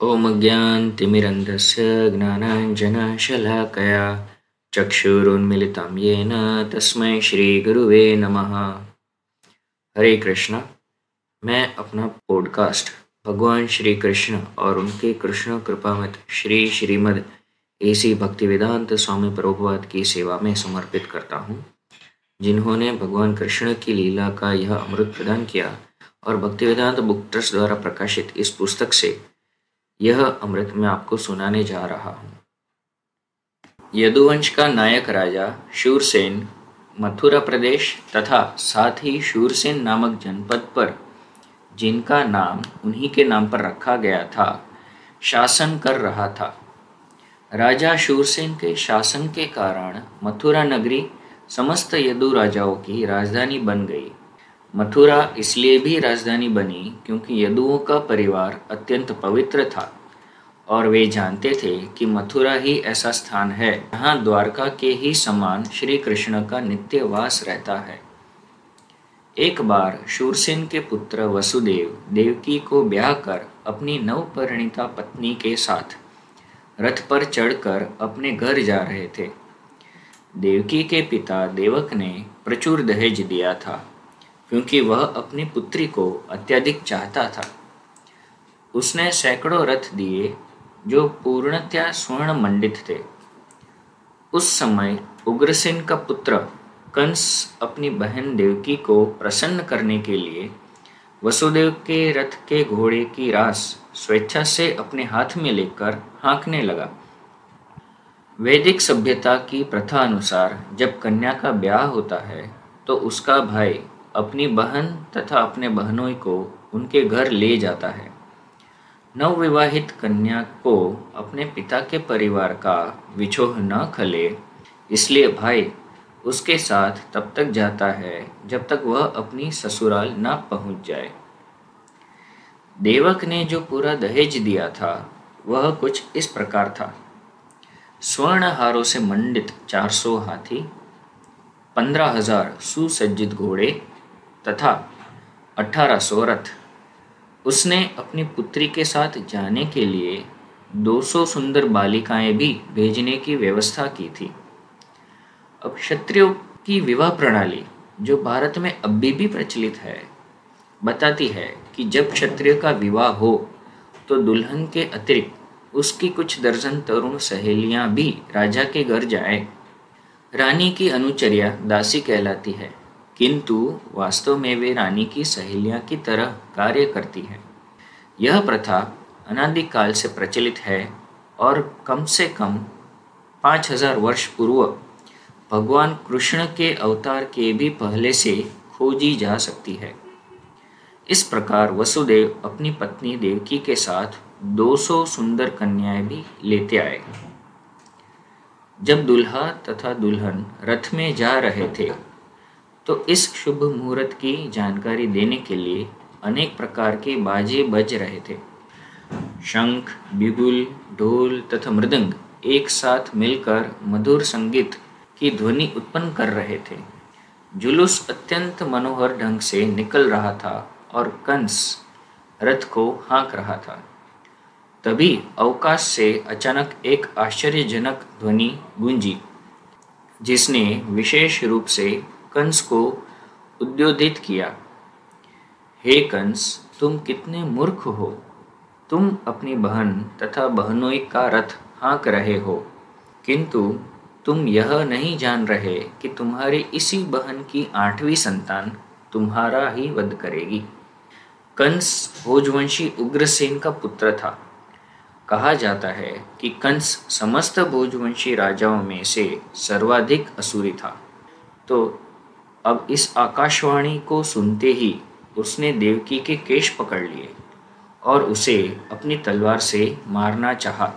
ॐ ज्ञानतिमिरन्धस्य ज्ञानाञ्जनशलाकया चक्षुरुन्मिलितं येन तस्मै श्रीगुरुवे नमः। हरे कृष्णा, मैं अपना पॉडकास्ट भगवान श्री कृष्ण और उनके कृष्ण कृपामत श्री श्रीमद एसी भक्तिवेदांत स्वामी प्रभुपाद की सेवा में समर्पित करता हूँ, जिन्होंने भगवान कृष्ण की लीला का यह अमृत प्रदान किया और भक्तिवेदांत बुक ट्रस्ट द्वारा प्रकाशित इस पुस्तक से यह अमृत मैं आपको सुनाने जा रहा हूँ। यदुवंश का नायक राजा शूरसेन मथुरा प्रदेश तथा साथ ही शूरसेन नामक जनपद पर, जिनका नाम उन्हीं के नाम पर रखा गया था, शासन कर रहा था। राजा शूरसेन के शासन के कारण मथुरा नगरी समस्त यदु राजाओं की राजधानी बन गई। मथुरा इसलिए भी राजधानी बनी क्योंकि यदुओं का परिवार अत्यंत पवित्र था और वे जानते थे कि मथुरा ही ऐसा स्थान है, जहाँ द्वारका के ही समान श्री कृष्ण का नित्य वास रहता है। एक बार शूरसेन के पुत्र वसुदेव देवकी को ब्याह कर अपनी नवपरिणीता पत्नी के साथ रथ पर चढ़कर अपने घर जा रहे थे। देवकी के पिता देवक ने प्रचुर दहेज दिया था। क्योंकि वह अपनी पुत्री को अत्यधिक चाहता था। उसने सैकड़ों रथ दिए, जो पूर्णतया स्वर्ण मंडित थे। उस समय उग्रसेन का पुत्र कंस अपनी बहन देवकी को प्रसन्न करने के लिए वसुदेव के रथ के घोड़े की रास स्वेच्छा से अपने हाथ में लेकर हाँकने लगा। वैदिक सभ्यता की प्रथा अनुसार जब कन्या का ब्याह होता है तो उसका भाई अपनी बहन तथा अपने बहनों को उनके घर ले जाता है। नवविवाहित कन्या को अपने पिता के परिवार का विछोह न खले, इसलिए भाई उसके साथ तब तक जाता है जब तक वह अपनी ससुराल न पहुँच जाए। देवक ने जो पूरा दहेज दिया था, वह कुछ इस प्रकार था। स्वर्ण हारों से मंडित 400 हाथी, पंद्रह हज़ार सुसज्जित घोड़े तथा अठारह सौ रथ उसने अपनी पुत्री के साथ जाने के लिए 200 सुंदर बालिकाएँ भी भेजने की व्यवस्था की थी। अब क्षत्रियों की विवाह प्रणाली, जो भारत में अभी भी प्रचलित है, बताती है कि जब क्षत्रिय का विवाह हो तो दुल्हन के अतिरिक्त उसकी कुछ दर्जन तरुण सहेलियाँ भी राजा के घर जाए। रानी की अनुचर्या दासी कहलाती है। किंतु वास्तव में वे रानी की सहेलियाँ की तरह कार्य करती हैं। यह प्रथा अनादिकाल से प्रचलित है और कम से कम पाँच हज़ार वर्ष पूर्व भगवान कृष्ण के अवतार के भी पहले से खोजी जा सकती है। इस प्रकार वसुदेव अपनी पत्नी देवकी के साथ 200 सुंदर कन्याएँ भी लेते आए। जब दुल्हा तथा दुल्हन रथ में जा रहे थे तो इस शुभ मुहूर्त की जानकारी देने के लिए अनेक प्रकार के बाजे बज रहे थे। शंख, बिगुल, ढोल तथा मृदंग एक साथ मिलकर मधुर संगीत की ध्वनि उत्पन्न कर रहे थे। जुलूस अत्यंत मनोहर ढंग से निकल रहा था और कंस रथ को हाँक रहा था। तभी अवकाश से अचानक एक आश्चर्यजनक ध्वनि गूंजी, जिसने विशेष रूप से कंस को उद्योधित किया। हे कंस, तुम कितने मूर्ख हो। तुम अपनी बहन तथा बहनोई का रथ हाँक रहे हो। किंतु तुम यह नहीं जान रहे कि तुम्हारी इसी बहन की आठवीं संतान तुम्हारा ही वध करेगी। कंस भोजवंशी उग्रसेन का पुत्र था। कहा जाता है कि कंस समस्त भोजवंशी राजाओं में से सर्वाधिक असुरी था। तो अब इस आकाशवाणी को सुनते ही उसने देवकी के केश पकड़ लिए और उसे अपनी तलवार से मारना चाहा।